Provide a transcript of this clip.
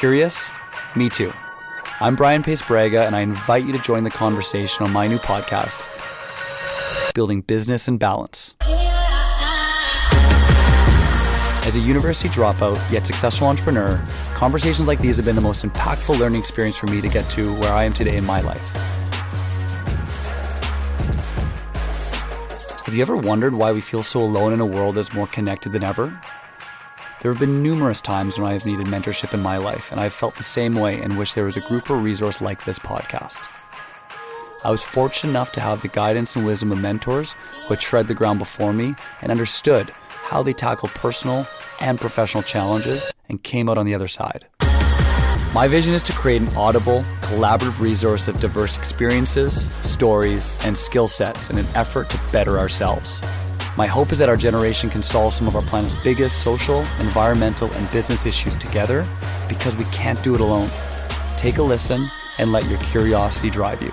Curious? Me too. I'm Brian Pace Braga, and I invite you to join the conversation on my new podcast, Building Business and Balance. As a university dropout, yet successful entrepreneur, conversations like these have been the most impactful learning experience for me to get to where I am today in my life. Have you ever wondered why we feel so alone in a world that's more connected than ever? There have been numerous times when I have needed mentorship in my life, and I've felt the same way and wish there was a group or resource like this podcast. I was fortunate enough to have the guidance and wisdom of mentors who had tread the ground before me and understood how they tackled personal and professional challenges and came out on the other side. My vision is to create an audible, collaborative resource of diverse experiences, stories, and skill sets in an effort to better ourselves. My hope is that our generation can solve some of our planet's biggest social, environmental, and business issues together because we can't do it alone. Take a listen and let your curiosity drive you.